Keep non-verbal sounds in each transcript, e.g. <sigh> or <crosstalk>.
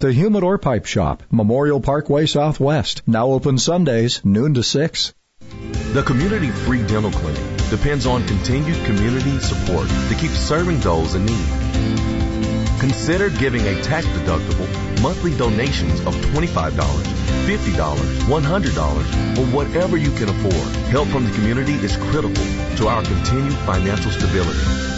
The Humidor Pipe Shop, Memorial Parkway Southwest, now open Sundays, noon to 6. The Community Free Dental Clinic depends on continued community support to keep serving those in need. Consider giving a tax deductible monthly donations of $25, $50, $100, or whatever you can afford. Help from the community is critical to our continued financial stability.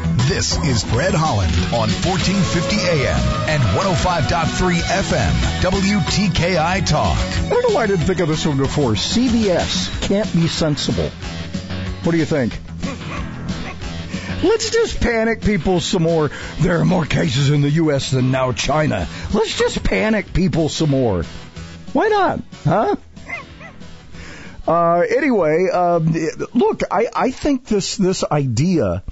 This is Fred Holland on 1450 AM and 105.3 FM, WTKI Talk. I don't know why I didn't think of this one before. CBS can't be sensible. What do you think? Let's just panic people some more. There are more cases in the U.S. than now China. Let's just panic people some more. Why not? Huh? Uh, anyway, um, look, I, I think this this idea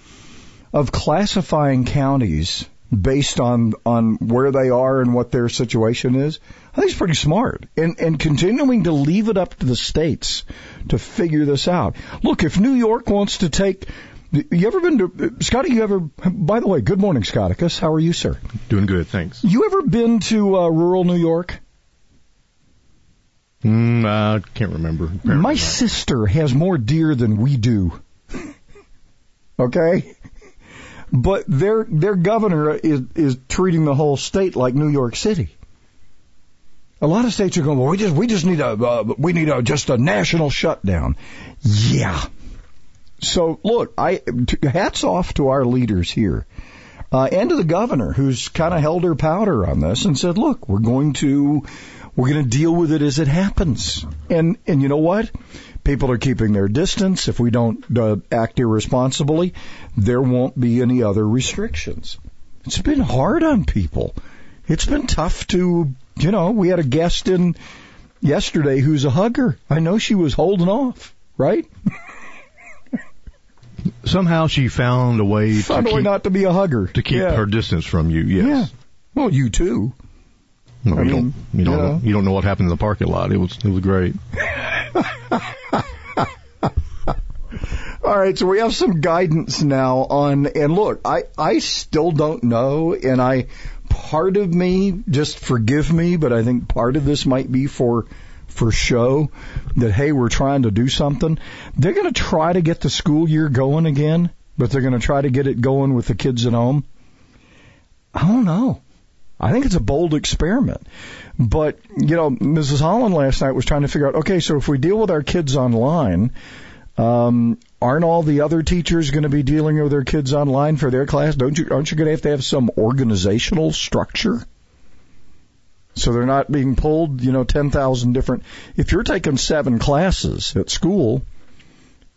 of classifying counties based on on where they are and what their situation is, I think it's pretty smart. And and continuing to leave it up to the states to figure this out. Look, if New York wants to take you ever been to Scotty? You ever? By the way, good morning, Scotticus. How are you, sir? Doing good, thanks. You ever been to uh, rural New York? Mm, I can't remember. Apparently My not. sister has more deer than we do. <laughs> okay, but their their governor is is treating the whole state like New York City. A lot of states are going. Well, we just we just need a uh, we need a just a national shutdown. Yeah. So look, I hats off to our leaders here. Uh, and to the governor who's kind of held her powder on this and said, look, we're going to, we're going to deal with it as it happens. And, and you know what? People are keeping their distance. If we don't uh, act irresponsibly, there won't be any other restrictions. It's been hard on people. It's been tough to, you know, we had a guest in yesterday who's a hugger. I know she was holding off, right? <laughs> Somehow she found a way Found to a way keep, not to be a hugger. to keep Yeah. her distance from you. Yes. Yeah. Well, you too. No, I you mean, don't. You don't. yeah. Know, you don't know what happened in the parking lot. It was. It was great. <laughs> All right, so we have some guidance now on, and look, I, I still don't know, and I, part of me, just forgive me, but I think part of this might be for, for show, that hey, we're trying to do something. They're gonna try to get the school year going again, but they're gonna try to get it going with the kids at home. I don't know. I think it's a bold experiment. But, you know, Mrs. Holland last night was trying to figure out, okay, so if we deal with our kids online, um, aren't all the other teachers going to be dealing with their kids online for their class? Don't you, aren't you going to have to have some organizational structure? So they're not being pulled, you know, 10,000 different, if you're taking seven classes at school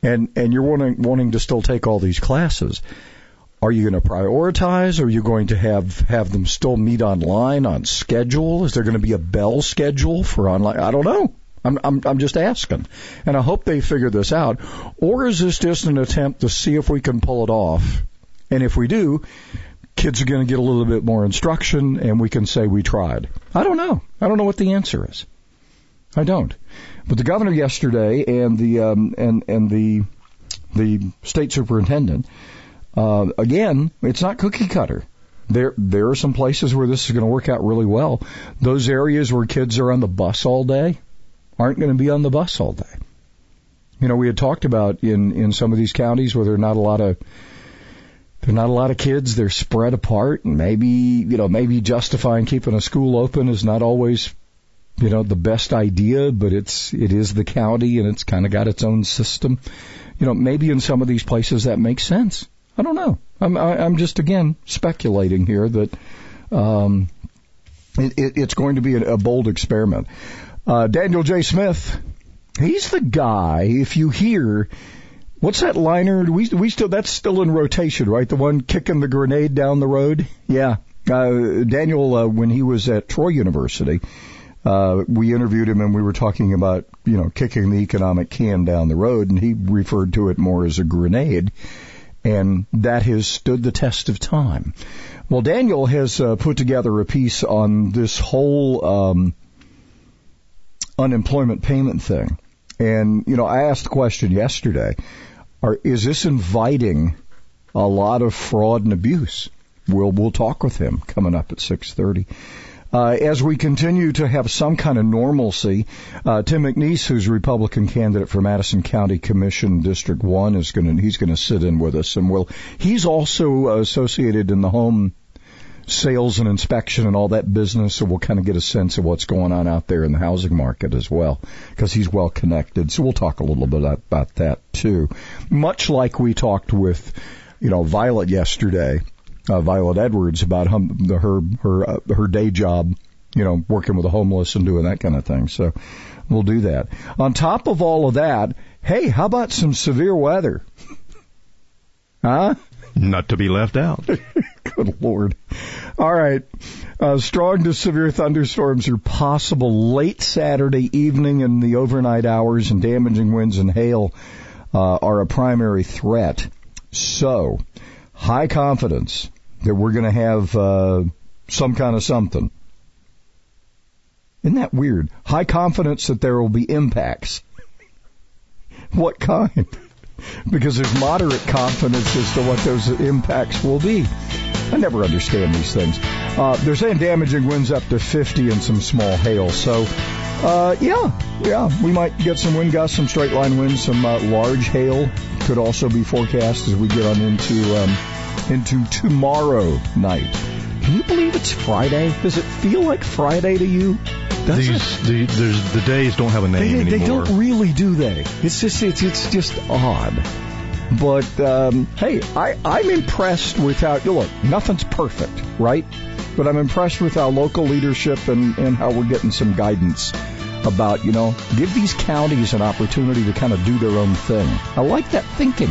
and, and you're wanting, wanting to still take all these classes, are you going to prioritize? Are you going to have have them still meet online on schedule? Is there going to be a bell schedule for online? I don't know. I'm I'm I'm just asking, and I hope they figure this out. Or is this just an attempt to see if we can pull it off? And if we do, kids are going to get a little bit more instruction, and we can say we tried. I don't know. I don't know what the answer is. I don't. But the governor yesterday and the um, and and the the state superintendent uh, again, it's not cookie cutter. There, there are some places where this is going to work out really well. Those areas where kids are on the bus all day aren't going to be on the bus all day. You know, we had talked about in in some of these counties where there are not a lot of there are not a lot of kids. They're spread apart, and maybe you know maybe justifying keeping a school open is not always you know, the best idea, but it's, it is the county and it's kind of got its own system. You know, maybe in some of these places that makes sense. I don't know. I'm, I, I'm just again speculating here that, um, it, it, it's going to be a, a bold experiment. Uh, Daniel J. Smith, he's the guy, if you hear, what's that liner? We, we still, that's still in rotation, right? The one kicking the grenade down the road? Yeah. Uh, Daniel, uh, when he was at Troy University, uh, we interviewed him and we were talking about, you know, kicking the economic can down the road and he referred to it more as a grenade. And that has stood the test of time. Well, Daniel has uh, put together a piece on this whole, um, unemployment payment thing. And, you know, I asked the question yesterday, are, is this inviting a lot of fraud and abuse? We'll, we'll talk with him coming up at 630. Uh, as we continue to have some kind of normalcy, uh, Tim McNeese, who's Republican candidate for Madison County Commission District One, is going to he's going to sit in with us, and will he's also associated in the home sales and inspection and all that business, so we'll kind of get a sense of what's going on out there in the housing market as well, because he's well connected. So we'll talk a little bit about that too. Much like we talked with, you know, Violet yesterday, uh, Violet Edwards about hum, the, her her uh, her day job, you know, working with the homeless and doing that kind of thing. So we'll do that. On top of all of that, hey, how about some severe weather? <laughs> huh? Not to be left out. <laughs> Good Lord. All right. Uh, strong to severe thunderstorms are possible late Saturday evening and the overnight hours, and damaging winds and hail uh, are a primary threat. So, high confidence that we're going to have uh, some kind of something. Isn't that weird? High confidence that there will be impacts. <laughs> what kind? <laughs> because there's moderate confidence as to what those impacts will be. I never understand these things. Uh, they're saying damaging winds up to 50 and some small hail. So, uh, yeah, yeah, we might get some wind gusts, some straight line winds, some uh, large hail could also be forecast as we get on into um, into tomorrow night. Can you believe it's Friday? Does it feel like Friday to you? Does These the, there's, the days don't have a name they, anymore. They don't really, do they? It's just it's it's just odd. But um, hey, I I'm impressed with how you look. Nothing's perfect, right? But I'm impressed with our local leadership and and how we're getting some guidance about you know give these counties an opportunity to kind of do their own thing. I like that thinking.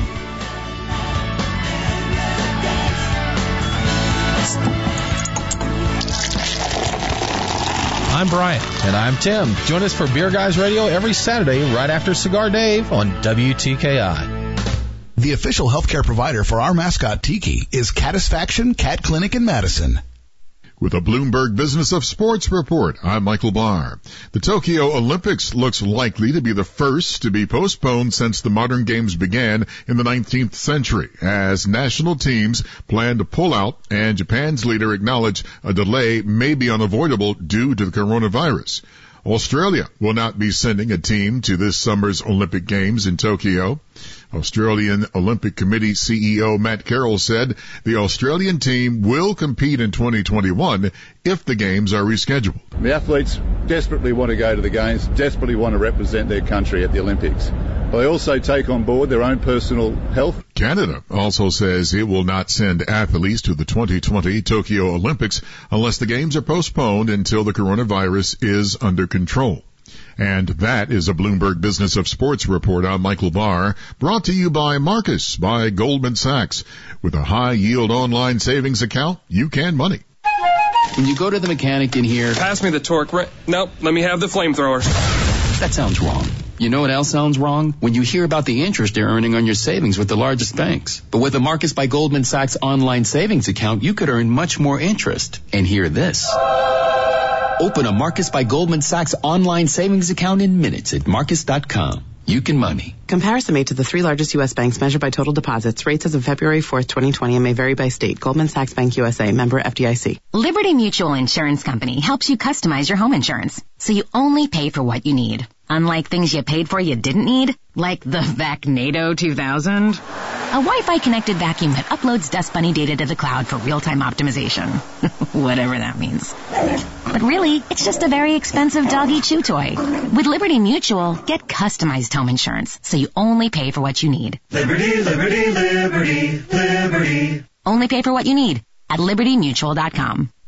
I'm Brian. And I'm Tim. Join us for Beer Guys Radio every Saturday right after Cigar Dave on WTKI. The official healthcare provider for our mascot Tiki is Catisfaction Cat Clinic in Madison. With a Bloomberg Business of Sports report, I'm Michael Barr. The Tokyo Olympics looks likely to be the first to be postponed since the modern games began in the 19th century as national teams plan to pull out and Japan's leader acknowledged a delay may be unavoidable due to the coronavirus. Australia will not be sending a team to this summer's Olympic Games in Tokyo. Australian Olympic Committee CEO Matt Carroll said the Australian team will compete in 2021 if the games are rescheduled. The athletes desperately want to go to the games, desperately want to represent their country at the Olympics. They also take on board their own personal health. Canada also says it will not send athletes to the 2020 Tokyo Olympics unless the games are postponed until the coronavirus is under control. And that is a Bloomberg Business of Sports report. I'm Michael Barr, brought to you by Marcus by Goldman Sachs. With a high yield online savings account, you can money. When you go to the mechanic in here, pass me the torque. Re- nope, let me have the flamethrower. That sounds wrong. You know what else sounds wrong? When you hear about the interest you're earning on your savings with the largest banks. But with a Marcus by Goldman Sachs online savings account, you could earn much more interest. And hear this. Open a Marcus by Goldman Sachs online savings account in minutes at marcus.com. You can money. Comparison made to the three largest U.S. banks measured by total deposits. Rates as of February 4th, 2020 and may vary by state. Goldman Sachs Bank USA, member FDIC. Liberty Mutual Insurance Company helps you customize your home insurance so you only pay for what you need. Unlike things you paid for you didn't need, like the VAC NATO 2000. A Wi-Fi connected vacuum that uploads Dust Bunny data to the cloud for real-time optimization. <laughs> Whatever that means. But really, it's just a very expensive doggy chew toy. With Liberty Mutual, get customized home insurance so you only pay for what you need. Liberty, liberty, liberty, liberty. Only pay for what you need at libertymutual.com.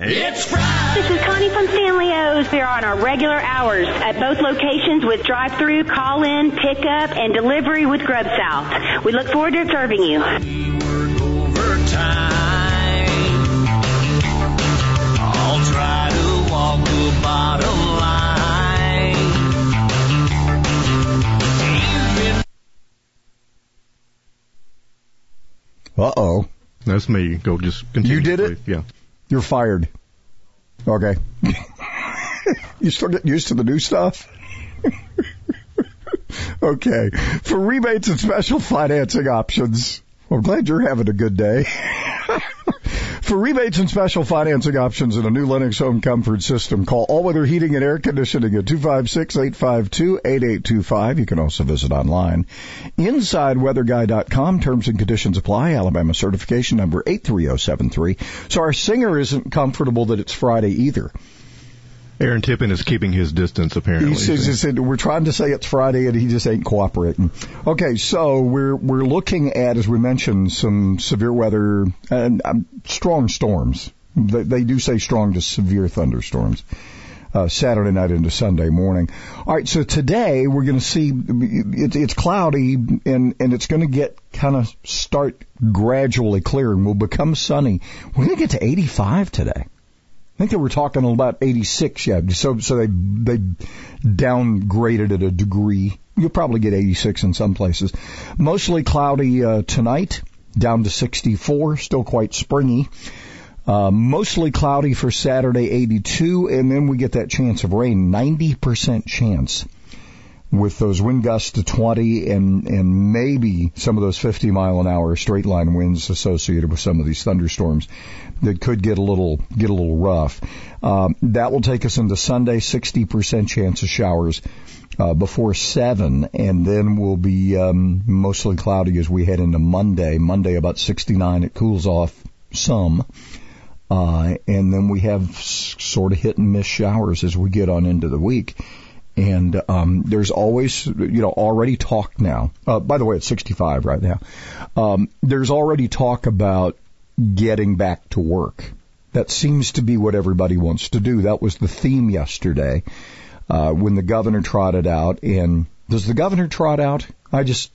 It's Friday. This is Connie from Stanley O's. They're on our regular hours at both locations with drive-through, call-in, pickup, and delivery with Grub South. We look forward to serving you. I'll try to walk the bottom Uh oh. That's me. Go just continue. You did it? Yeah. You're fired. Okay. <laughs> you still getting used to the new stuff? <laughs> okay. For rebates and special financing options, I'm glad you're having a good day. <laughs> For rebates and special financing options in a new Lennox home comfort system, call All Weather Heating and Air Conditioning at 256-852-8825. You can also visit online. InsideWeatherGuy.com. Terms and conditions apply. Alabama certification number 83073. So our singer isn't comfortable that it's Friday either. Aaron Tippin is keeping his distance apparently. He says, he said, we're trying to say it's Friday and he just ain't cooperating. Okay, so we're we're looking at, as we mentioned, some severe weather and um, strong storms. They, they do say strong to severe thunderstorms. Uh, Saturday night into Sunday morning. All right, so today we're going to see it, it's cloudy and and it's going to get kind of start gradually clearing. Will become sunny. We're going to get to 85 today. I think they were talking about 86 yeah. So so they they downgraded it a degree. You'll probably get 86 in some places. Mostly cloudy uh, tonight, down to 64, still quite springy. Uh, mostly cloudy for Saturday, 82, and then we get that chance of rain, 90% chance with those wind gusts to 20 and, and maybe some of those 50 mile an hour straight line winds associated with some of these thunderstorms that could get a little, get a little rough. Um, that will take us into Sunday, 60% chance of showers. Uh, before seven, and then we'll be um, mostly cloudy as we head into Monday. Monday about 69. It cools off some, uh, and then we have s- sort of hit and miss showers as we get on into the week. And um, there's always, you know, already talk now. Uh, by the way, it's 65 right now. Um, there's already talk about getting back to work. That seems to be what everybody wants to do. That was the theme yesterday uh, when the governor trotted out. And does the governor trot out? I just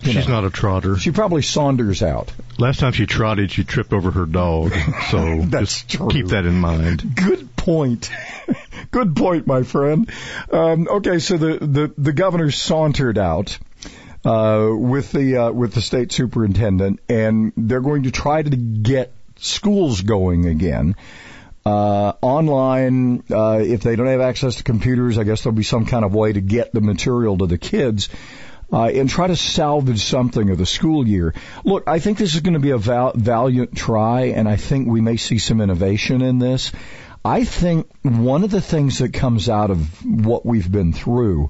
you She's know, not a trotter. She probably saunders out. Last time she trotted, she tripped over her dog. So <laughs> just true. keep that in mind. Good point. <laughs> Good point, my friend. Um, okay, so the, the, the governor sauntered out uh, with the uh, with the state superintendent, and they're going to try to get schools going again. uh, online. Uh, if they don't have access to computers, I guess there'll be some kind of way to get the material to the kids. Uh, and try to salvage something of the school year. Look, I think this is going to be a val- valiant try, and I think we may see some innovation in this. I think one of the things that comes out of what we've been through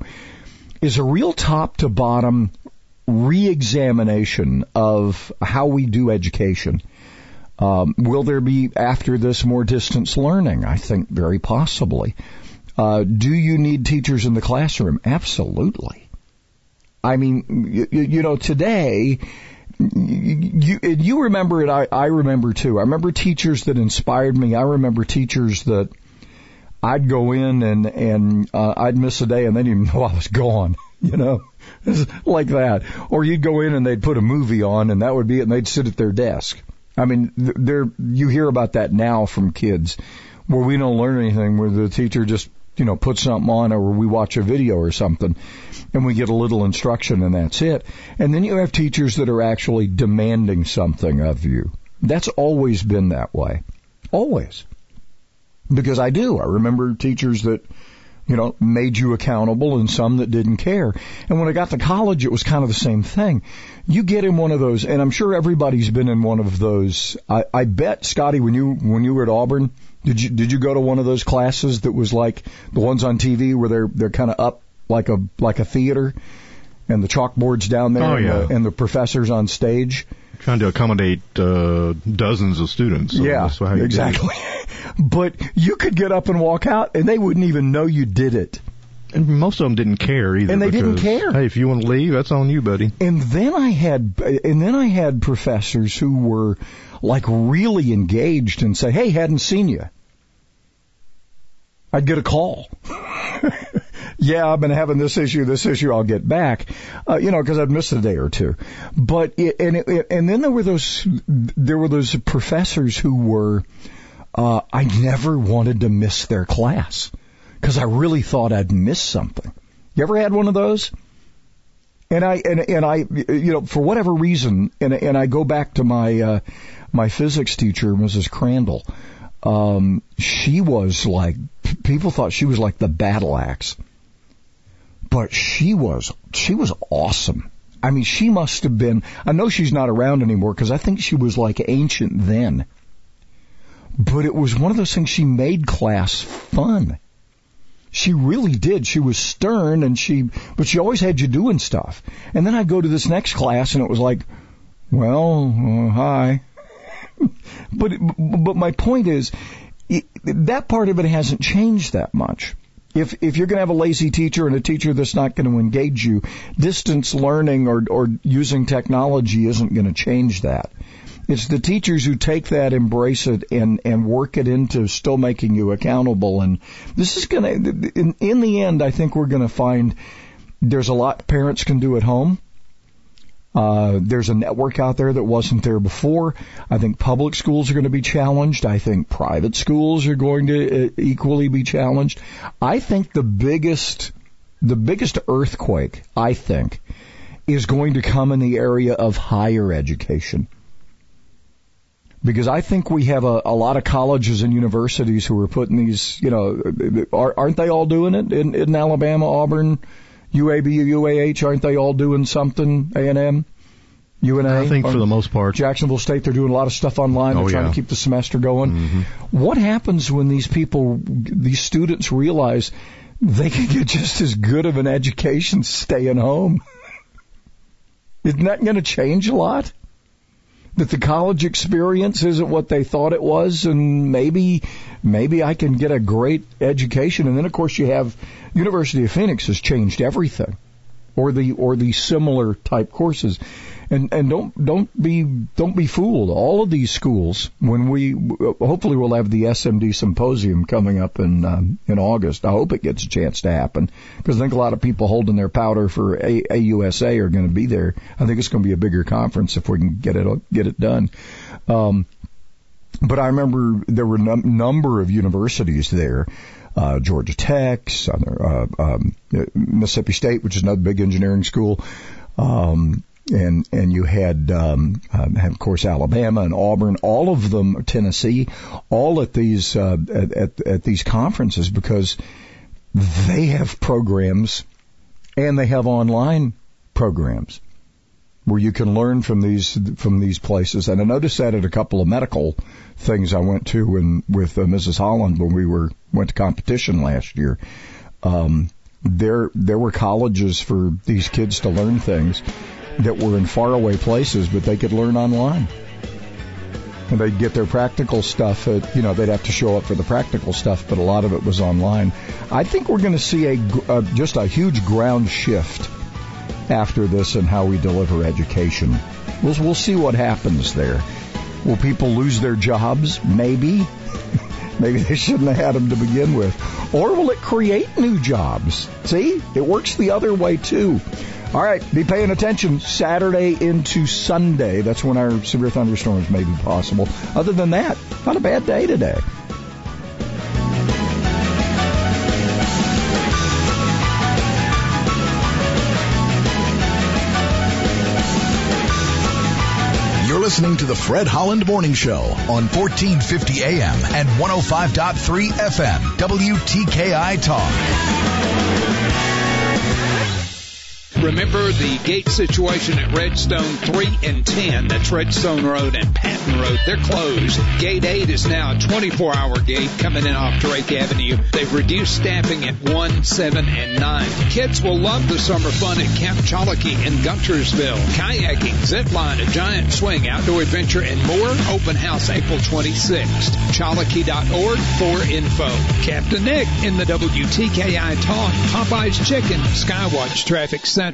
is a real top to bottom re-examination of how we do education. Um, will there be after this more distance learning? I think very possibly. Uh, do you need teachers in the classroom? Absolutely. I mean, you, you know, today, you, you remember it, I, I remember too. I remember teachers that inspired me. I remember teachers that I'd go in and, and, uh, I'd miss a day and they didn't even <laughs> know I was gone, <laughs> you know, like that. Or you'd go in and they'd put a movie on and that would be it and they'd sit at their desk. I mean, there, you hear about that now from kids where we don't learn anything, where the teacher just, you know, put something on or we watch a video or something and we get a little instruction and that's it. And then you have teachers that are actually demanding something of you. That's always been that way. Always. Because I do. I remember teachers that, you know, made you accountable and some that didn't care. And when I got to college, it was kind of the same thing. You get in one of those, and I'm sure everybody's been in one of those. I, I bet, Scotty, when you, when you were at Auburn, did you, did you go to one of those classes that was like the ones on TV where they're, they're kind of up like a like a theater, and the chalkboards down there, Oh, and, the, and the professors on stage. Trying to accommodate uh, dozens of students. So yeah, that's how you exactly. <laughs> but you could get up and walk out, and they wouldn't even know you did it. And most of them didn't care either. And they didn't care. Hey, if you want to leave, that's on you, buddy. And then I had, and then I had professors who were like really engaged and say, "Hey, hadn't seen you." I'd get a call. <laughs> yeah, I've been having this issue, this issue. I'll get back, uh, you know, because I'd missed a day or two. But it, and it, and then there were those there were those professors who were uh, I never wanted to miss their class because I really thought I'd miss something. You ever had one of those? And I and and I you know for whatever reason and and I go back to my uh, my physics teacher Mrs. Crandall. Um, she was like people thought she was like the battle axe, but she was she was awesome. I mean, she must have been. I know she's not around anymore because I think she was like ancient then. But it was one of those things. She made class fun. She really did. She was stern and she, but she always had you doing stuff. And then I go to this next class and it was like, well, uh, hi. <laughs> but, but my point is, it, that part of it hasn't changed that much. If, if you're going to have a lazy teacher and a teacher that's not going to engage you, distance learning or, or using technology isn't going to change that. It's the teachers who take that, embrace it, and and work it into still making you accountable. And this is gonna, in, in the end, I think we're gonna find there's a lot parents can do at home. Uh, there's a network out there that wasn't there before. I think public schools are going to be challenged. I think private schools are going to uh, equally be challenged. I think the biggest, the biggest earthquake, I think, is going to come in the area of higher education because I think we have a, a lot of colleges and universities who are putting these, you know, are, aren't they all doing it in, in Alabama, Auburn, UAB, UAH? Aren't they all doing something? A and M, UNA. I think for the most part. Jacksonville State, they're doing a lot of stuff online. They're Oh, trying yeah. to keep the semester going. Mm-hmm. What happens when these people, these students realize they can get just as good of an education staying home? <laughs> Isn't that going to change a lot? That the college experience isn't what they thought it was and maybe maybe I can get a great education. And then of course you have University of Phoenix has changed everything or the or the similar type courses and and don't don't be don't be fooled. All of these schools when we hopefully we'll have the SMD symposium coming up in um, in August. I hope it gets a chance to happen because I think a lot of people holding their powder for a, AUSA are going to be there. I think it's going to be a bigger conference if we can get it get it done. Um, but I remember there were a num- number of universities there. Uh, Georgia Tech, Southern, uh, um, Mississippi State, which is another big engineering school, um, and and you had, um, um, of course, Alabama and Auburn, all of them, Tennessee, all at these uh, at, at at these conferences because they have programs and they have online programs where you can learn from these from these places. And I noticed that at a couple of medical things I went to when with uh, Mrs. Holland when we were went to competition last year. Um, there there were colleges for these kids to learn things that were in faraway places, but they could learn online. And they'd get their practical stuff. At, you know, they'd have to show up for the practical stuff, but a lot of it was online. I think we're going to see a, a uh, just a huge ground shift after this and how we deliver education. We'll, we'll see what happens there. Will people lose their jobs? Maybe. <laughs> Maybe they shouldn't have had them to begin with. Or will it create new jobs? See, it works the other way too. All right, be paying attention Saturday into Sunday. That's when our severe thunderstorms may be possible. Other than that, not a bad day today. You're listening to the Fred Holland Morning Show on 1450 AM and 105.3 FM, WTKI Talk. Remember the gate situation at Redstone 3 and 10. That's Redstone Road and Patton Road. They're closed. Gate 8 is now a 24 hour gate coming in off Drake Avenue. They've reduced staffing at 1, 7, and 9. Kids will love the summer fun at Camp Chalakee in Guntersville. Kayaking, zip line, a giant swing, outdoor adventure, and more. Open house April 26th. Chalakee.org for info. Captain Nick in the WTKI Talk, Popeye's Chicken, Skywatch Traffic Center.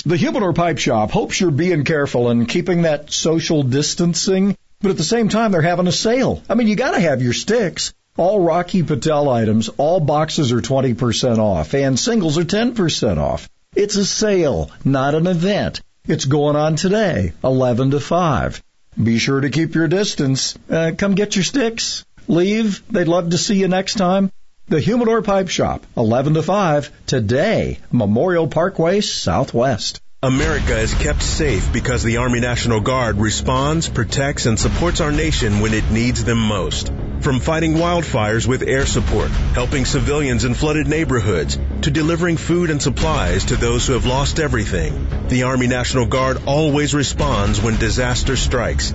The Humidor Pipe Shop hopes you're being careful and keeping that social distancing, but at the same time, they're having a sale. I mean, you gotta have your sticks. All Rocky Patel items, all boxes are 20% off, and singles are 10% off. It's a sale, not an event. It's going on today, 11 to 5. Be sure to keep your distance. Uh, come get your sticks. Leave. They'd love to see you next time. The Humidor Pipe Shop, 11 to 5, today, Memorial Parkway Southwest. America is kept safe because the Army National Guard responds, protects, and supports our nation when it needs them most. From fighting wildfires with air support, helping civilians in flooded neighborhoods, to delivering food and supplies to those who have lost everything, the Army National Guard always responds when disaster strikes.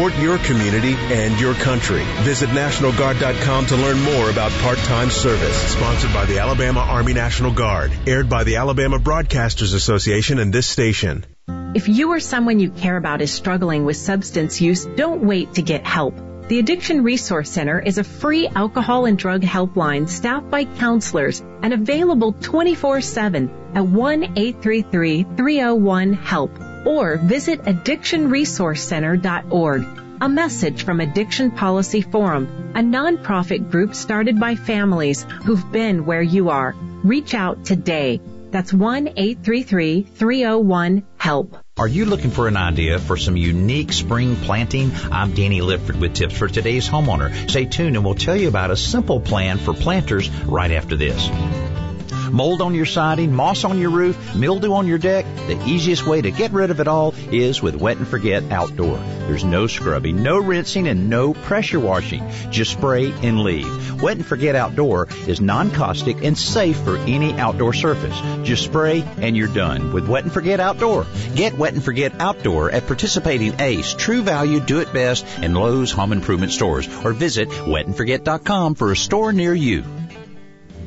your community and your country. Visit NationalGuard.com to learn more about part-time service. Sponsored by the Alabama Army National Guard. Aired by the Alabama Broadcasters Association and this station. If you or someone you care about is struggling with substance use, don't wait to get help. The Addiction Resource Center is a free alcohol and drug helpline staffed by counselors and available 24-7 at 1-833-301-HELP or visit addictionresourcecenter.org. A message from Addiction Policy Forum, a nonprofit group started by families who've been where you are. Reach out today. That's 1-833-301-HELP. Are you looking for an idea for some unique spring planting? I'm Danny Lipford with tips for today's homeowner. Stay tuned and we'll tell you about a simple plan for planters right after this. Mold on your siding, moss on your roof, mildew on your deck? The easiest way to get rid of it all is with Wet and Forget Outdoor. There's no scrubbing, no rinsing, and no pressure washing. Just spray and leave. Wet and Forget Outdoor is non-caustic and safe for any outdoor surface. Just spray and you're done with Wet and Forget Outdoor. Get Wet and Forget Outdoor at participating Ace, True Value, Do It Best, and Lowe's Home Improvement stores or visit wetandforget.com for a store near you.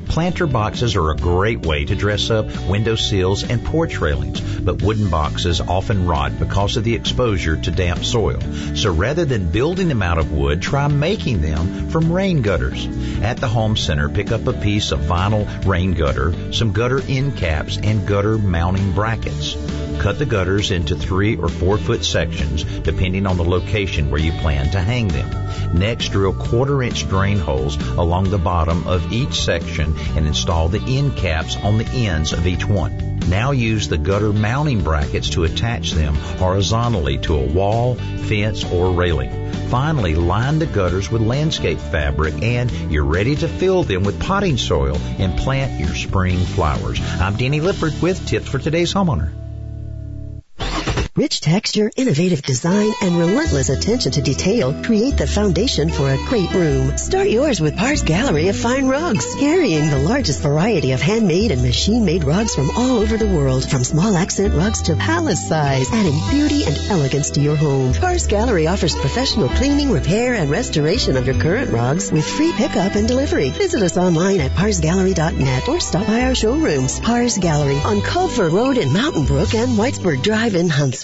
Planter boxes are a great way to dress up window sills and porch railings, but wooden boxes often rot because of the exposure to damp soil. So rather than building them out of wood, try making them from rain gutters. At the home center, pick up a piece of vinyl rain gutter, some gutter end caps, and gutter mounting brackets. Cut the gutters into three or four foot sections depending on the location where you plan to hang them. Next, drill quarter inch drain holes along the bottom of each section and install the end caps on the ends of each one. Now use the gutter mounting brackets to attach them horizontally to a wall, fence, or railing. Finally, line the gutters with landscape fabric and you're ready to fill them with potting soil and plant your spring flowers. I'm Danny Lipford with tips for today's homeowner. Rich texture, innovative design, and relentless attention to detail create the foundation for a great room. Start yours with Pars Gallery of Fine Rugs, carrying the largest variety of handmade and machine-made rugs from all over the world, from small accent rugs to palace size, adding beauty and elegance to your home. Pars Gallery offers professional cleaning, repair, and restoration of your current rugs with free pickup and delivery. Visit us online at parsgallery.net or stop by our showrooms. Pars Gallery on Culver Road in Mountain Brook and Whitesburg Drive in Huntsville.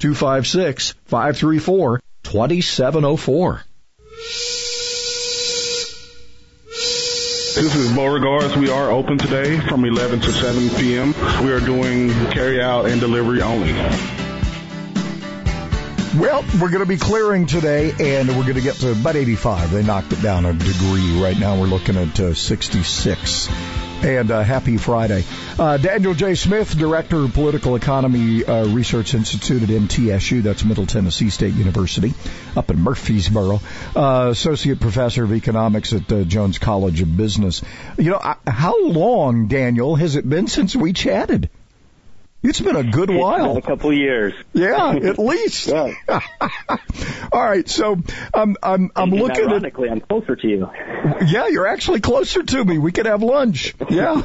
256-534-2704. This is Beauregards. We are open today from 11 to 7 p.m. We are doing carry out and delivery only. Well, we're going to be clearing today, and we're going to get to about 85. They knocked it down a degree. Right now, we're looking at uh, 66. And uh, happy Friday. Uh, Daniel J. Smith, Director of Political Economy uh, Research Institute at MTSU, that's Middle Tennessee State University, up in Murfreesboro, uh, Associate Professor of Economics at uh, Jones College of Business. You know, I, how long, Daniel, has it been since we chatted? It's been a good while. a couple years. Yeah, at least. <laughs> yeah. <laughs> All right, so um, I'm I'm and looking ironically, I'm closer to you. <laughs> Yeah, you're actually closer to me. We could have lunch. Yeah.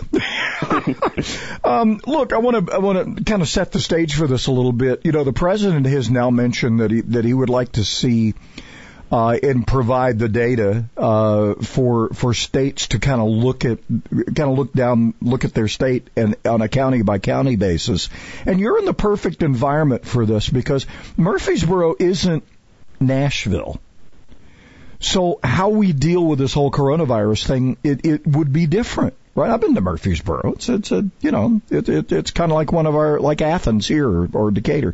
um, look, I want to I want to kind of set the stage for this a little bit. You know, the president has now mentioned that he that he would like to see. Uh, and provide the data uh, for for states to kind of look at kind of look down look at their state and on a county by county basis. And you're in the perfect environment for this because Murfreesboro isn't Nashville. So how we deal with this whole coronavirus thing, it, it would be different, right? I've been to Murfreesboro. It's, it's a, you know, it, it, it's kind of like one of our, like Athens here or, or Decatur.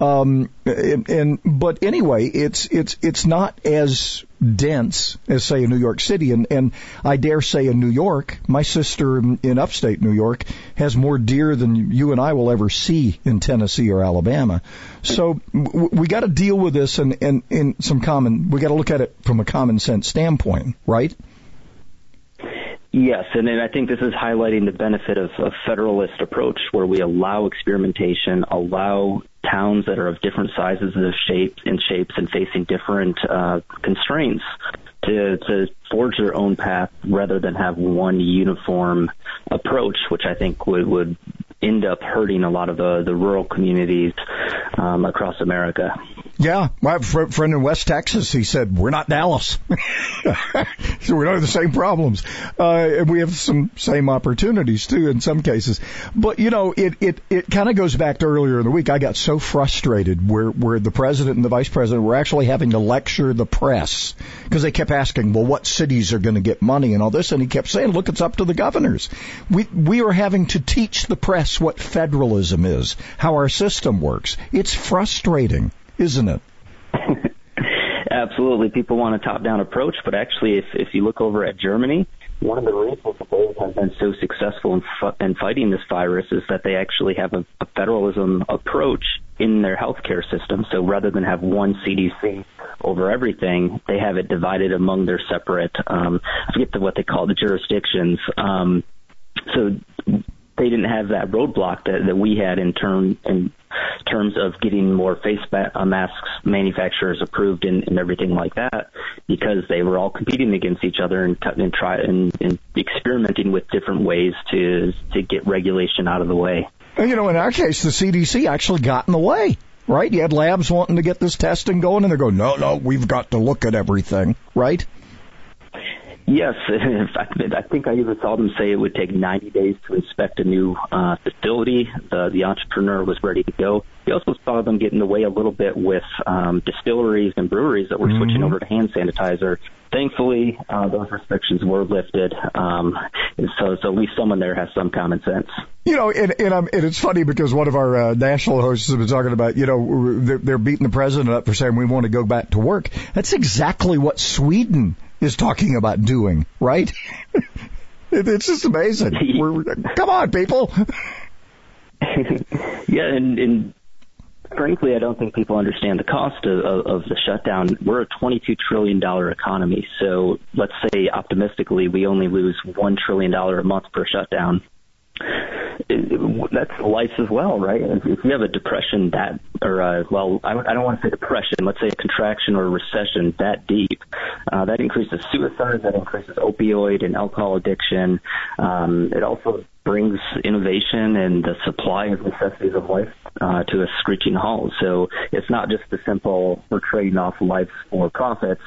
Um, and, and, but anyway, it's, it's, it's not as dense as say in New York City. And, and I dare say in New York, my sister in, upstate New York has more deer than you and I will ever see in Tennessee or Alabama. So w- we got to deal with this and, and, in some common, we got to look at it from a common sense standpoint, right? Yes, and then I think this is highlighting the benefit of a federalist approach where we allow experimentation, allow towns that are of different sizes and shapes and shapes and facing different uh, constraints to to forge their own path rather than have one uniform approach, which I think would would end up hurting a lot of the, the rural communities um, across America. Yeah, my fr- friend in West Texas, he said, we're not Dallas. <laughs> so we don't have the same problems. Uh, and we have some same opportunities too in some cases. But you know, it, it, it kind of goes back to earlier in the week. I got so frustrated where, where the president and the vice president were actually having to lecture the press because they kept asking, well, what cities are going to get money and all this? And he kept saying, look, it's up to the governors. We, we are having to teach the press what federalism is, how our system works. It's frustrating isn't it? <laughs> Absolutely. People want a top-down approach, but actually, if if you look over at Germany, one of the reasons that they have been so successful in, in fighting this virus is that they actually have a, a federalism approach in their healthcare system. So rather than have one CDC over everything, they have it divided among their separate, um, I forget the, what they call the jurisdictions. Um, so they didn't have that roadblock that, that we had in term in terms of getting more face uh, masks manufacturers approved and, and everything like that because they were all competing against each other and, and try and, and experimenting with different ways to to get regulation out of the way. You know, in our case, the CDC actually got in the way right? You had labs wanting to get this testing going, and they're going, no, no, we've got to look at everything, right? Yes, <laughs> in fact, I think I even saw them say it would take 90 days to inspect a new uh, facility. The, the entrepreneur was ready to go. We also saw them get in the way a little bit with um, distilleries and breweries that were mm-hmm. switching over to hand sanitizer. Thankfully, uh, those restrictions were lifted, um, and so, so at least someone there has some common sense. You know, and, and, um, and it's funny because one of our uh, national hosts has been talking about, you know, they're, they're beating the president up for saying we want to go back to work. That's exactly what Sweden is talking about doing, right? <laughs> it's just amazing. <laughs> We're, come on, people. <laughs> yeah, and, and frankly, I don't think people understand the cost of, of, of the shutdown. We're a $22 trillion economy. So let's say optimistically we only lose $1 trillion a month per shutdown that's life as well, right? If you have a depression that, or uh, well, I, I don't want to say depression. Let's say a contraction or a recession that deep, uh, that increases suicide, that increases opioid and alcohol addiction. Um, it also brings innovation and the supply of necessities of life uh, to a screeching halt. So it's not just the simple we're trading off life for profits.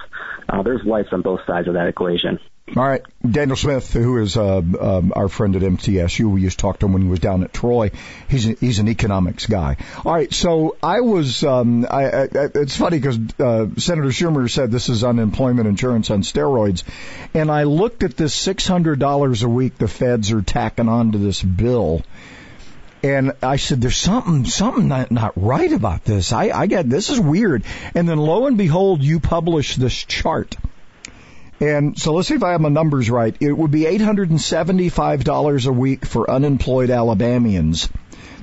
Uh, there's life on both sides of that equation. All right, Daniel Smith, who is uh, um, our friend at MTSU, we used to talk to him when he was down at Troy. He's a, he's an economics guy. All right, so I was. Um, I, I, it's funny because uh, Senator Schumer said this is unemployment insurance on steroids, and I looked at this six hundred dollars a week the feds are tacking onto this bill. And I said, "There's something, something not, not right about this. I, I get this is weird." And then, lo and behold, you publish this chart and so let's see if I have my numbers right. It would be $875 a week for unemployed Alabamians.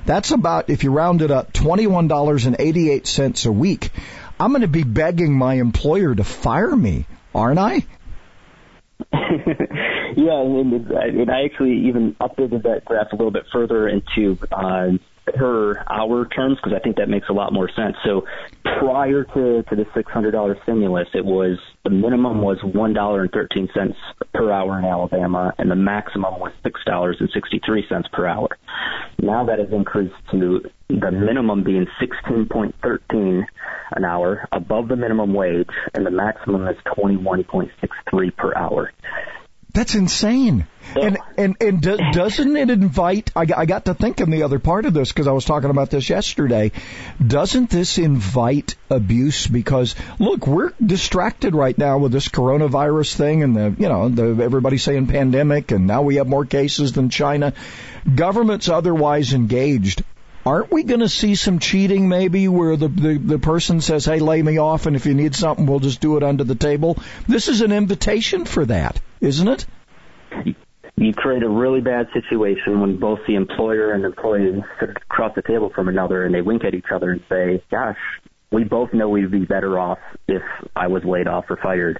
That's about, if you round it up, $21.88 a week. I'm going to be begging my employer to fire me, aren't I? <laughs> yeah, and, I actually even updated that graph a little bit further into uh, per hour terms because I think that makes a lot more sense. So prior to, to the $600 stimulus, it was the minimum was $1.13 per hour in Alabama and the maximum was $6.63 per hour. Now that has increased to the minimum being 16.13 an hour above the minimum wage and the maximum is 21.63 per hour. That's insane. And and and do, doesn't it invite? I, I got to thinking the other part of this because I was talking about this yesterday. Doesn't this invite abuse? Because look, we're distracted right now with this coronavirus thing, and the you know the everybody saying pandemic, and now we have more cases than China. Government's otherwise engaged aren't we going to see some cheating maybe where the, the, the person says, hey, lay me off, and if you need something, we'll just do it under the table? This is an invitation for that isn't it? You create a really bad situation when both the employer and employee sit across the table from another and they wink at each other and say, gosh, we both know we'd be better off if I was laid off or fired.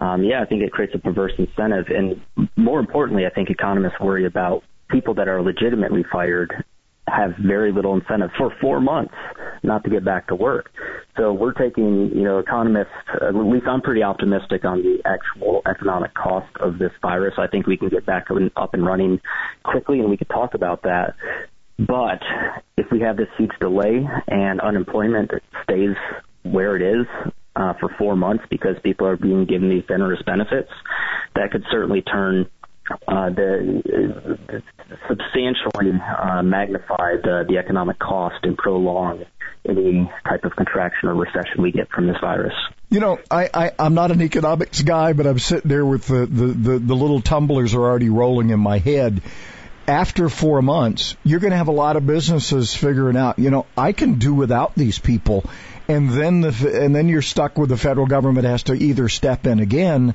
Um, yeah, I think it creates a perverse incentive. And more importantly, I think economists worry about people that are legitimately fired have very little incentive for four months not to get back to work. So we're taking, you know, economists, at least I'm pretty optimistic on the actual economic cost of this virus. I think we can get back up and running quickly and we could talk about that. But if we have this huge delay and unemployment stays where it is uh, for four months because people are being given these generous benefits, that could certainly turn uh, the, substantially uh, magnify the, the economic cost and prolong any type of contraction or recession we get from this virus. You know, I, I I'm not an economics guy, but I'm sitting there with the the the, the little tumblers are already rolling in my head. After four months, you're going to have a lot of businesses figuring out, you know, I can do without these people, and then the and then you're stuck with the federal government has to either step in again,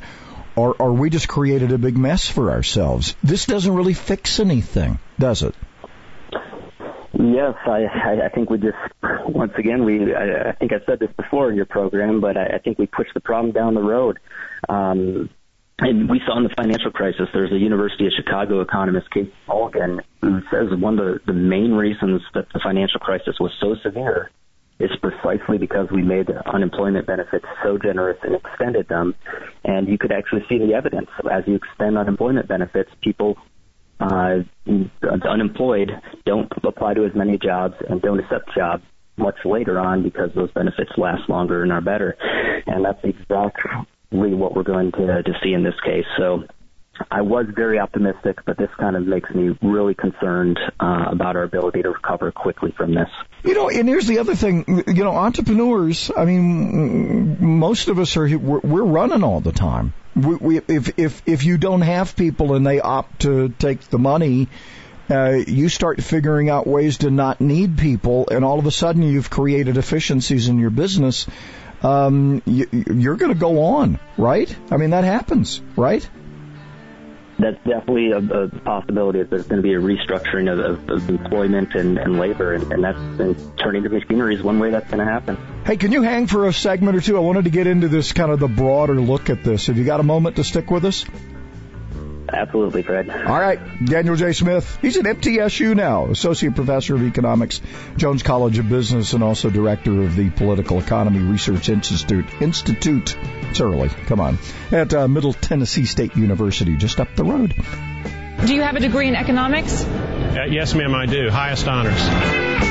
or or we just created a big mess for ourselves. This doesn't really fix anything, does it? Yes, I, I, think we just once again we I, I think I said this before in your program, but I, I think we pushed the problem down the road. Um, and we saw in the financial crisis, there's a University of Chicago economist, Casey Mulligan, who says one of the, the main reasons that the financial crisis was so severe is precisely because we made unemployment benefits so generous and extended them. And you could actually see the evidence. As you extend unemployment benefits, people uh, unemployed don't apply to as many jobs and don't accept jobs much later on because those benefits last longer and are better. And that's exactly what we're going to, to see in this case. So I was very optimistic, but this kind of makes me really concerned uh, about our ability to recover quickly from this. You know, and here's the other thing. You know, entrepreneurs. I mean, most of us are we're, we're running all the time. We, we, if if if you don't have people and they opt to take the money. Uh, you start figuring out ways to not need people, and all of a sudden you've created efficiencies in your business. Um, you, you're going to go on, right? I mean, that happens, right? That's definitely a, a possibility that there's going to be a restructuring of, of, of employment and, and labor, and, and that's and turning to machinery is one way that's going to happen. Hey, can you hang for a segment or two? I wanted to get into this kind of the broader look at this. Have you got a moment to stick with us? Absolutely, Fred. All right, Daniel J. Smith. He's at MTSU now, Associate Professor of Economics, Jones College of Business, and also Director of the Political Economy Research Institute. Institute, it's early, come on, at uh, Middle Tennessee State University, just up the road. Do you have a degree in economics? Uh, yes, ma'am, I do. Highest honors.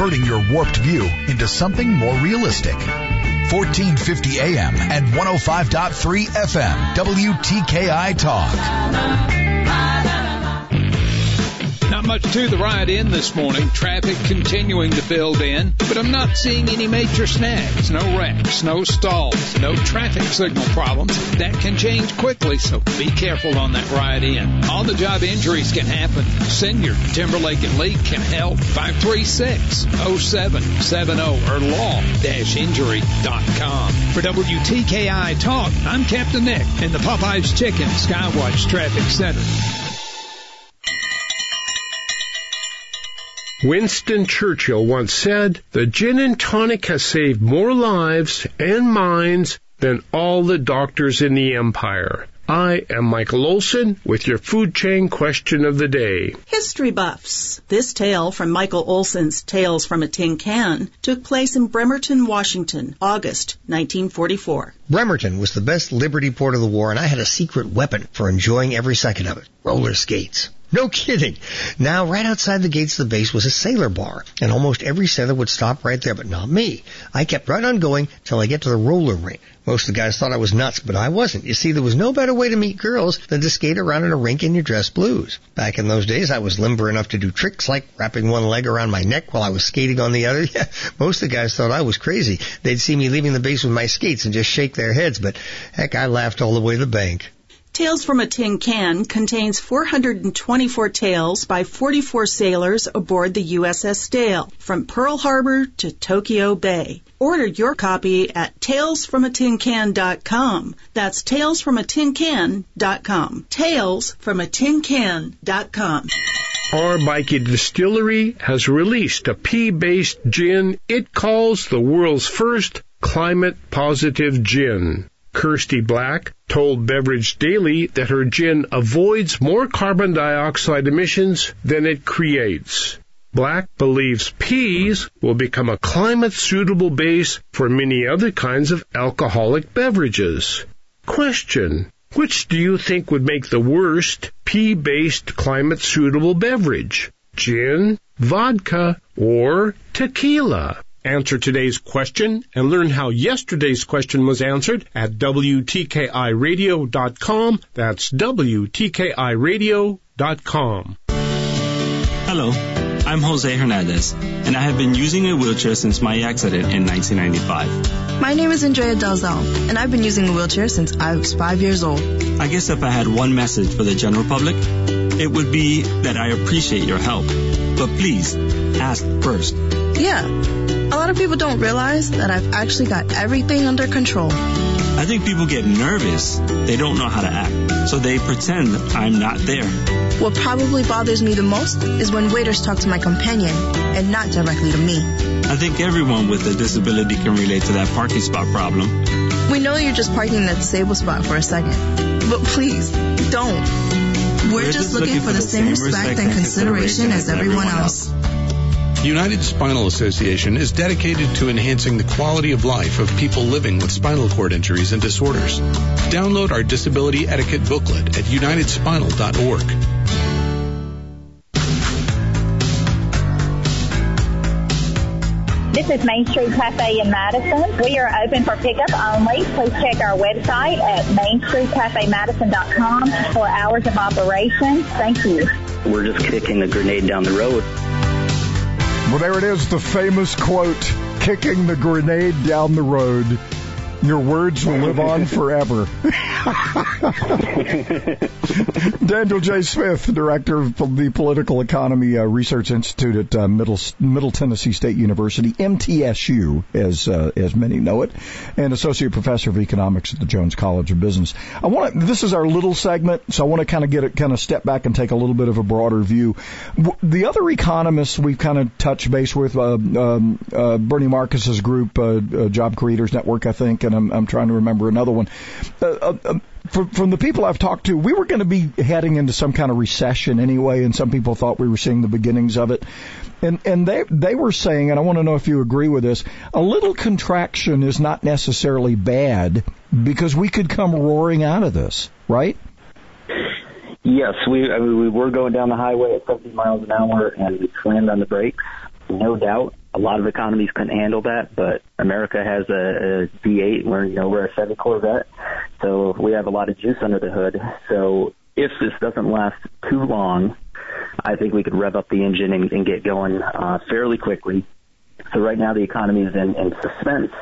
Converting your warped view into something more realistic. 1450 AM and 105.3 FM, WTKI Talk. Much to the ride in this morning. Traffic continuing to build in, but I'm not seeing any major snags. No wrecks, no stalls, no traffic signal problems. That can change quickly, so be careful on that ride in. All the job injuries can happen. Senior Timberlake and Lee can help. 536-0770 or law-injury.com. For WTKI Talk, I'm Captain Nick in the Popeyes Chicken Skywatch Traffic Center. Winston Churchill once said, the gin and tonic has saved more lives and minds than all the doctors in the empire. I am Michael Olson with your food chain question of the day. History buffs. This tale from Michael Olson's Tales from a Tin Can took place in Bremerton, Washington, August 1944. Bremerton was the best liberty port of the war, and I had a secret weapon for enjoying every second of it. Roller skates. No kidding. Now, right outside the gates of the base was a sailor bar, and almost every sailor would stop right there, but not me. I kept right on going till I get to the roller rink. Most of the guys thought I was nuts, but I wasn't. You see, there was no better way to meet girls than to skate around in a rink in your dress blues. Back in those days, I was limber enough to do tricks like wrapping one leg around my neck while I was skating on the other. <laughs> Yeah, most of the guys thought I was crazy. They'd see me leaving the base with my skates and just shake their heads, but heck, I laughed all the way to the bank. Tales from a Tin Can contains 424 tales by 44 sailors aboard the USS Dale from Pearl Harbor to Tokyo Bay. Order your copy at talesfromatincan.com. That's talesfromatincan.com. Talesfromatincan.com. Arbikie Distillery has released a pea-based gin it calls the world's first climate positive gin. Kirsty Black told Beverage Daily that her gin avoids more carbon dioxide emissions than it creates. Black believes peas will become a climate suitable base for many other kinds of alcoholic beverages. Question. Which do you think would make the worst pea-based climate suitable beverage? Gin, vodka, or tequila? Answer today's question and learn how yesterday's question was answered at WTKIRadio.com. That's WTKIRadio.com. Hello, I'm Jose Hernandez, and I have been using a wheelchair since my accident in 1995. My name is Andrea Dalzell, and I've been using a wheelchair since I was five years old. I guess if I had one message for the general public, it would be that I appreciate your help. But please, ask first. Yeah, a lot of people don't realize that I've actually got everything under control. I think people get nervous. They don't know how to act, so they pretend I'm not there. What probably bothers me the most is when waiters talk to my companion and not directly to me. I think everyone with a disability can relate to that parking spot problem. We know you're just parking in the disabled spot for a second, but please, don't. We're, just, looking, for the same respect and consideration as everyone else. United Spinal Association is dedicated to enhancing the quality of life of people living with spinal cord injuries and disorders. Download our disability etiquette booklet at unitedspinal.org. This is Main Street Cafe in Madison. We are open for pickup only. Please check our website at mainstreetcafemadison.com for hours of operation. Thank you. We're just kicking the grenade down the road. Well, there it is, the famous quote, kicking the grenade down the road. Your words will live on forever. <laughs> Daniel J. Smith, director of the Political Economy uh, Research Institute at uh, Middle Middle Tennessee State University, MTSU, as uh, as many know it, and associate professor of economics at the Jones College of Business. I want to, this is our little segment, so I want to kind of get it, kind of step back and take a little bit of a broader view. The other economists we've kind of touched base with, uh, um, uh, Bernie Marcus's group, uh, Job Creators Network, I think, and I'm, I'm trying to remember another one. Uh, uh, um, from, from the people I've talked to, we were going to be heading into some kind of recession anyway, and some people thought we were seeing the beginnings of it. And and they they were saying, and I want to know if you agree with this, a little contraction is not necessarily bad because we could come roaring out of this, right? Yes, we I mean, we were going down the highway at 70 miles an hour and we slammed on the brakes, no doubt a lot of economies couldn't handle that, but America has a, a V8. We're you know we're a seven Corvette, so we have a lot of juice under the hood. So if this doesn't last too long, I think we could rev up the engine and, and get going uh, fairly quickly. So right now the economy is in, in suspense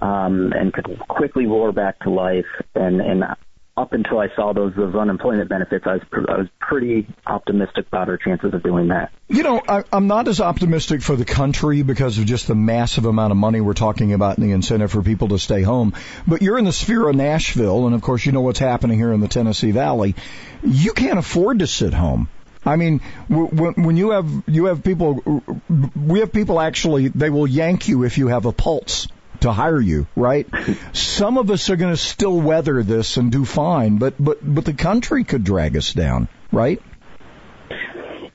um, and could quickly roar back to life. And, and up until I saw those those unemployment benefits, I was I was pretty optimistic about our chances of doing that. You know, I, I'm not as optimistic for the country because of just the massive amount of money we're talking about and the incentive for people to stay home. But you're in the sphere of Nashville, and of course, you know what's happening here in the Tennessee Valley. You can't afford to sit home. I mean, when you have you have people, we have people actually they will yank you if you have a pulse to hire you, right? Some of us are going to still weather this and do fine, but but but the country could drag us down, right?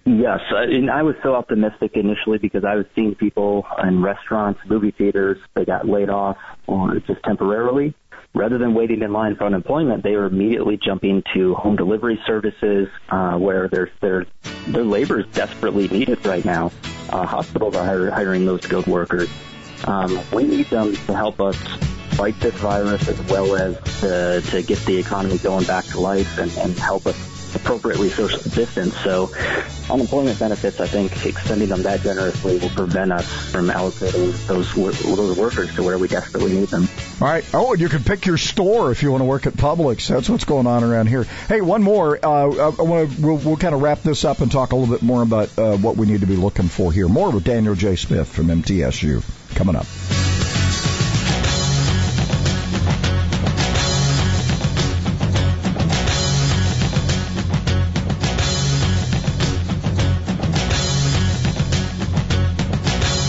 Yes, and I was so optimistic initially because I was seeing people in restaurants, movie theaters, they got laid off or just temporarily. Rather than waiting in line for unemployment, they were immediately jumping to home delivery services uh, where their their their labor is desperately needed right now. Uh, hospitals are hiring those skilled workers. Um, we need them to help us fight this virus as well as to, to get the economy going back to life and, and help us appropriately social distance. So unemployment benefits, I think extending them that generously will prevent us from allocating those those workers to where we desperately need them. All right. Oh, and you can pick your store if you want to work at Publix. That's what's going on around here. Hey, one more. Uh, I want to we'll, we'll kind of wrap this up and talk a little bit more about uh, what we need to be looking for here. More with Daniel J. Smith from MTSU coming up.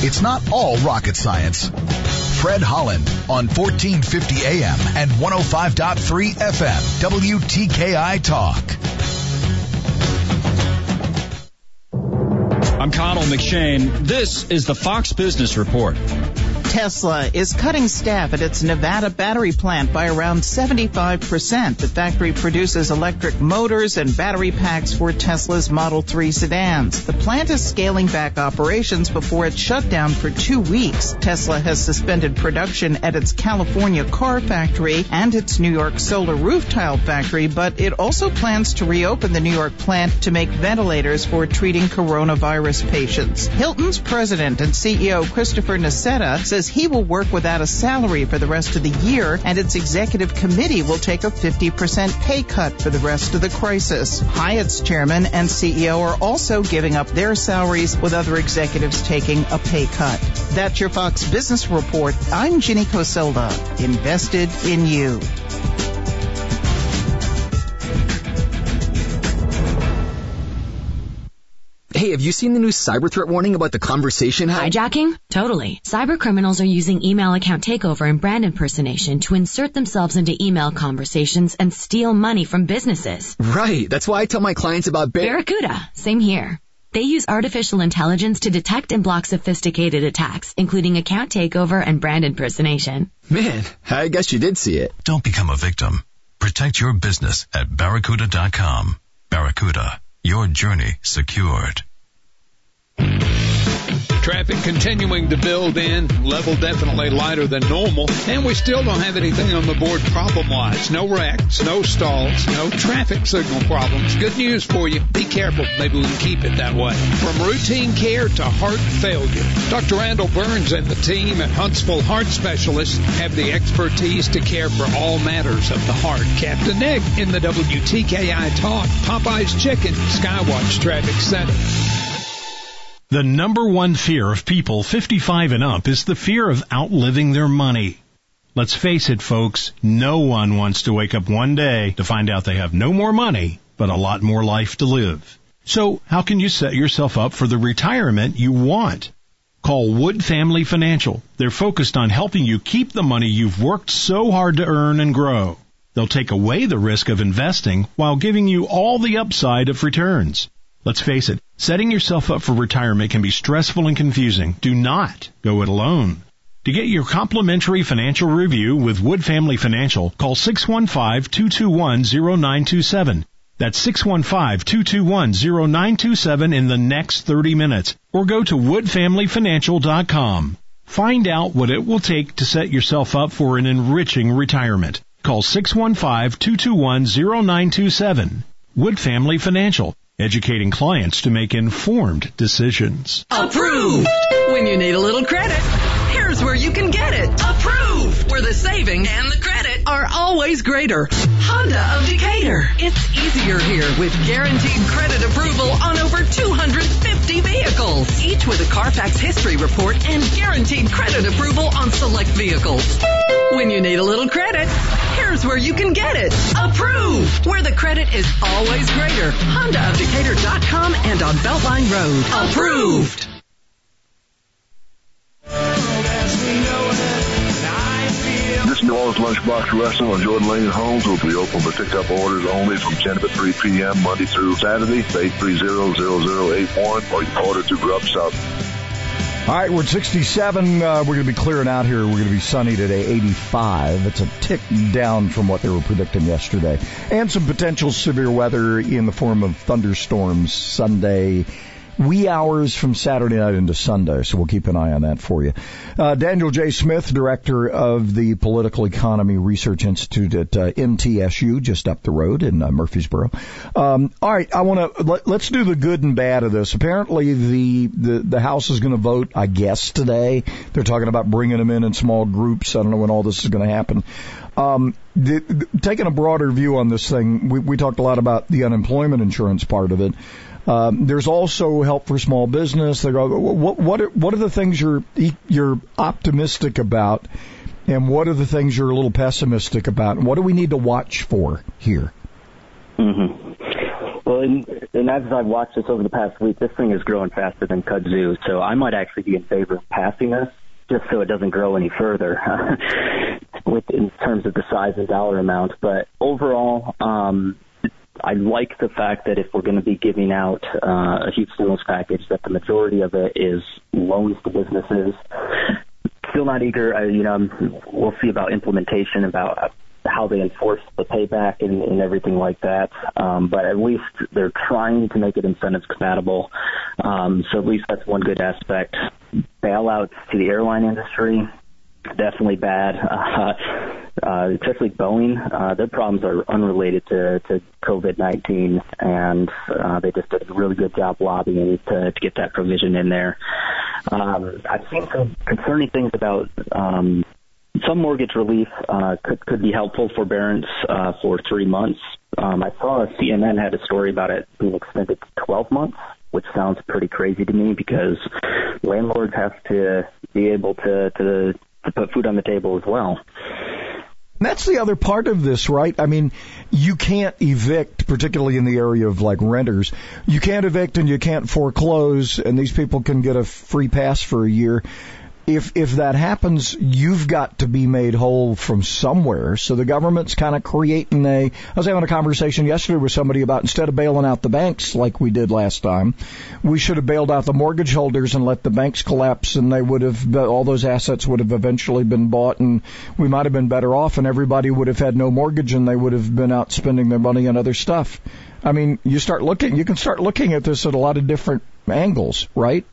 It's not all rocket science. Fred Holland on 1450 AM and 105.3 FM, WTKI Talk. I'm Connell McShane. This is the Fox Business Report. Tesla is cutting staff at its Nevada battery plant by around 75%. The factory produces electric motors and battery packs for Tesla's Model 3 sedans. The plant is scaling back operations before it shut down for two weeks. Tesla has suspended production at its California car factory and its New York solar roof tile factory, but it also plans to reopen the New York plant to make ventilators for treating coronavirus patients. Hilton's president and CEO Christopher Nassetta says he will work without a salary for the rest of the year and its executive committee will take a 50% pay cut for the rest of the crisis. Hyatt's chairman and CEO are also giving up their salaries with other executives taking a pay cut. That's your Fox Business Report. I'm Ginny Cosilda, invested in you. Hey, have you seen the new cyber threat warning about the conversation hack? Hijacking? Totally. Cyber criminals are using email account takeover and brand impersonation to insert themselves into email conversations and steal money from businesses. Right. That's why I tell my clients about Bar- Barracuda. Same here. They use artificial intelligence to detect and block sophisticated attacks, including account takeover and brand impersonation. Man, I guess you did see it. Don't become a victim. Protect your business at barracuda.com. Barracuda, your journey secured. Traffic continuing to build in, level definitely lighter than normal, and we still don't have anything on the board problem wise. No wrecks, no stalls, no traffic signal problems. Good news for you. Be careful. Maybe we can keep it that way. From routine care to heart failure, Dr. Randall Burns and the team at Huntsville Heart Specialists have the expertise to care for all matters of the heart. Captain Nick in the WTKI Talk, Popeye's Chicken, Skywatch Traffic Center. The number one fear of people 55 and up is the fear of outliving their money. Let's face it, folks, no one wants to wake up one day to find out they have no more money, but a lot more life to live. So how can you set yourself up for the retirement you want? Call Wood Family Financial. They're focused on helping you keep the money you've worked so hard to earn and grow. They'll take away the risk of investing while giving you all the upside of returns. Let's face it, setting yourself up for retirement can be stressful and confusing. Do not go it alone. To get your complimentary financial review with Wood Family Financial, call 615-221-0927. That's 615-221-0927 in the next 30 minutes. Or go to woodfamilyfinancial.com. Find out what it will take to set yourself up for an enriching retirement. Call 615-221-0927. Wood Family Financial educating clients to make informed decisions. Approved! When you need a little credit, here's where you can get it. Approved! Where the savings and the credit are always greater. Honda of Decatur. It's easier here with guaranteed credit approval on over 250 vehicles. Each with a Carfax history report and guaranteed credit approval on select vehicles. When you need a little credit, here's where you can get it. Approved! Where the credit is always greater. Honda of Decatur.com and on Beltline Road. Approved! This New Orleans Lunchbox Wrestling on Jordan Lane Homes will be open for pickup orders only from 10 to 3 p.m. Monday through Saturday, 830-0081, or you can order through Grub South. All right, we're at 67. Uh, we're going to be clearing out here. We're going to be sunny today, 85. It's a tick down from what they were predicting yesterday. And some potential severe weather in the form of thunderstorms Sunday wee hours from Saturday night into Sunday, so we'll keep an eye on that for you. Uh, Daniel J. Smith, director of the Political Economy Research Institute at uh, MTSU, just up the road in uh, Murfreesboro. Um, all right, I want to let, us do the good and bad of this. Apparently, the the, the House is going to vote, I guess, today. They're talking about bringing them in in small groups. I don't know when all this is going to happen. Um, the, the, taking a broader view on this thing, we, we talked a lot about the unemployment insurance part of it. Um, there's also help for small business. What what are, what are the things you're you're optimistic about, and what are the things you're a little pessimistic about, and what do we need to watch for here? Mm-hmm. Well, and, and as I've watched this over the past week, this thing is growing faster than kudzu. So I might actually be in favor of passing this, just so it doesn't grow any further, <laughs> with in terms of the size and dollar amount. But overall, um, I like the fact that if we're going to be giving out uh, a huge stimulus package, that the majority of it is loans to businesses. Still not eager. Uh, you know, we'll see about implementation, about how they enforce the payback and, and everything like that. Um, but at least they're trying to make it incentives compatible. Um, so at least that's one good aspect. Bailouts to the airline industry, definitely bad. Uh, <laughs> uh, especially Boeing, uh, their problems are unrelated to, to COVID-19, and uh, they just did a really good job lobbying to, to get that provision in there. Um, I've seen some concerning things about um, some mortgage relief uh, could could be helpful forbearance uh, for three months. Um, I saw CNN had a story about it being extended to 12 months, which sounds pretty crazy to me because landlords have to be able to to, to put food on the table as well. That's the other part of this, right? I mean, you can't evict, particularly in the area of like renters. You can't evict and you can't foreclose, and these people can get a free pass for a year if if that happens, you've got to be made whole from somewhere. So the government's kind of creating a. I was having a conversation yesterday with somebody about instead of bailing out the banks like we did last time, we should have bailed out the mortgage holders and let the banks collapse, and they would have all those assets would have eventually been bought, and we might have been better off, and everybody would have had no mortgage, and they would have been out spending their money on other stuff. I mean, you start looking, you can start looking at this at a lot of different angles, right?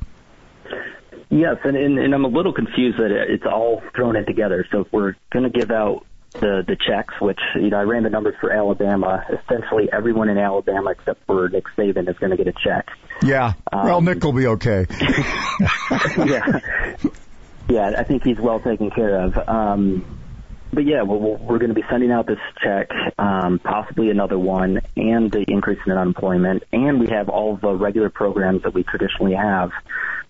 Yes, and, and, and I'm a little confused that it's all thrown in together. So if we're going to give out the the checks, which you know I ran the numbers for Alabama. Essentially, everyone in Alabama except for Nick Saban is going to get a check. Yeah, um, well, Nick will be okay. <laughs> yeah, yeah, I think he's well taken care of. Um, but yeah, we're, we're going to be sending out this check, um, possibly another one, and the increase in unemployment, and we have all the regular programs that we traditionally have,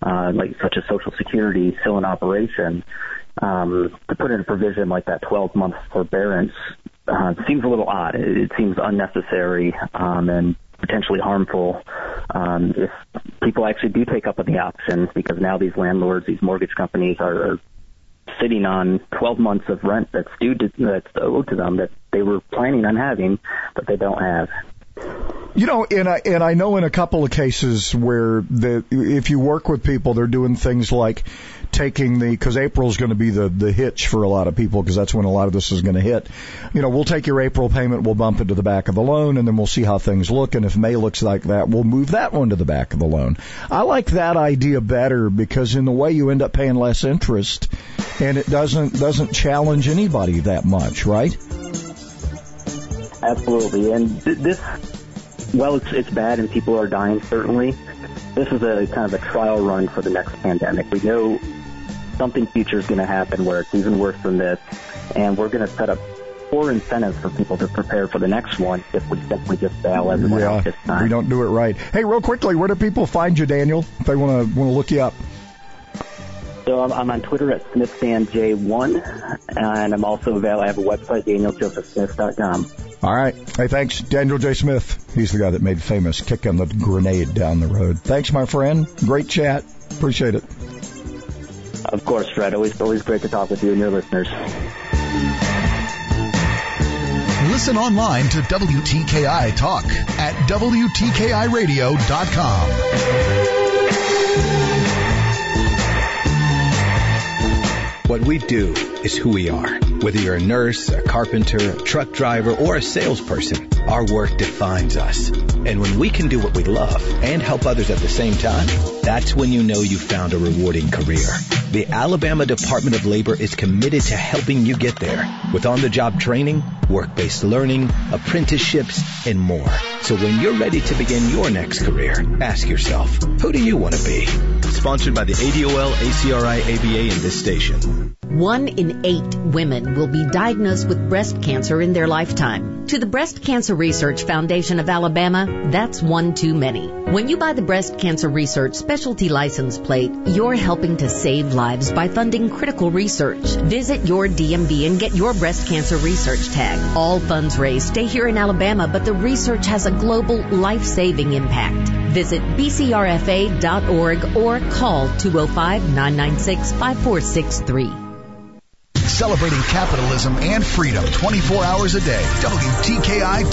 uh, like such as Social Security still in operation. Um, to put in a provision like that 12 month forbearance uh, seems a little odd. It, it seems unnecessary um, and potentially harmful um, if people actually do take up on the option because now these landlords, these mortgage companies are, sitting on 12 months of rent that's due to that's owed to them that they were planning on having, but they don't have. You know, and I and I know in a couple of cases where the if you work with people, they're doing things like taking the because April's going to be the the hitch for a lot of people because that's when a lot of this is going to hit. You know, we'll take your April payment, we'll bump it to the back of the loan, and then we'll see how things look. And if May looks like that, we'll move that one to the back of the loan. I like that idea better because in the way you end up paying less interest, and it doesn't doesn't challenge anybody that much, right? Absolutely, and th- this, well, it's it's bad and people are dying certainly. This is a kind of a trial run for the next pandemic. We know something future is going to happen where it's even worse than this, and we're going to set up poor incentives for people to prepare for the next one if we simply just bail everyone yeah, this time. We don't do it right. Hey, real quickly, where do people find you, Daniel? If they want to want to look you up. So I'm, I'm, on Twitter at SmithFanJ1, and I'm also available. I have a website, DanielJosephSmith.com. All right. Hey, thanks, Daniel J. Smith. He's the guy that made famous kicking the grenade down the road. Thanks, my friend. Great chat. Appreciate it. Of course, Fred. Always, always great to talk with you and your listeners. Listen online to WTKI Talk at WTKIRadio.com. What we do is who we are. Whether you're a nurse, a carpenter, a truck driver, or a salesperson, our work defines us. And when we can do what we love and help others at the same time, that's when you know you've found a rewarding career. The Alabama Department of Labor is committed to helping you get there with on-the-job training, work-based learning, apprenticeships, and more. So when you're ready to begin your next career, ask yourself, who do you want to be? Sponsored by the ADOL, ACRI, ABA, and this station. One in eight women will be diagnosed with breast cancer in their lifetime. To the Breast Cancer Research Foundation of Alabama, that's one too many. When you buy the Breast Cancer Research Specialty License Plate, you're helping to save lives by funding critical research. Visit your DMV and get your breast cancer research tag. All funds raised stay here in Alabama, but the research has a global life-saving impact. Visit bcrfa.org or call 205-996-5463 celebrating capitalism and freedom 24 hours a day. WTKI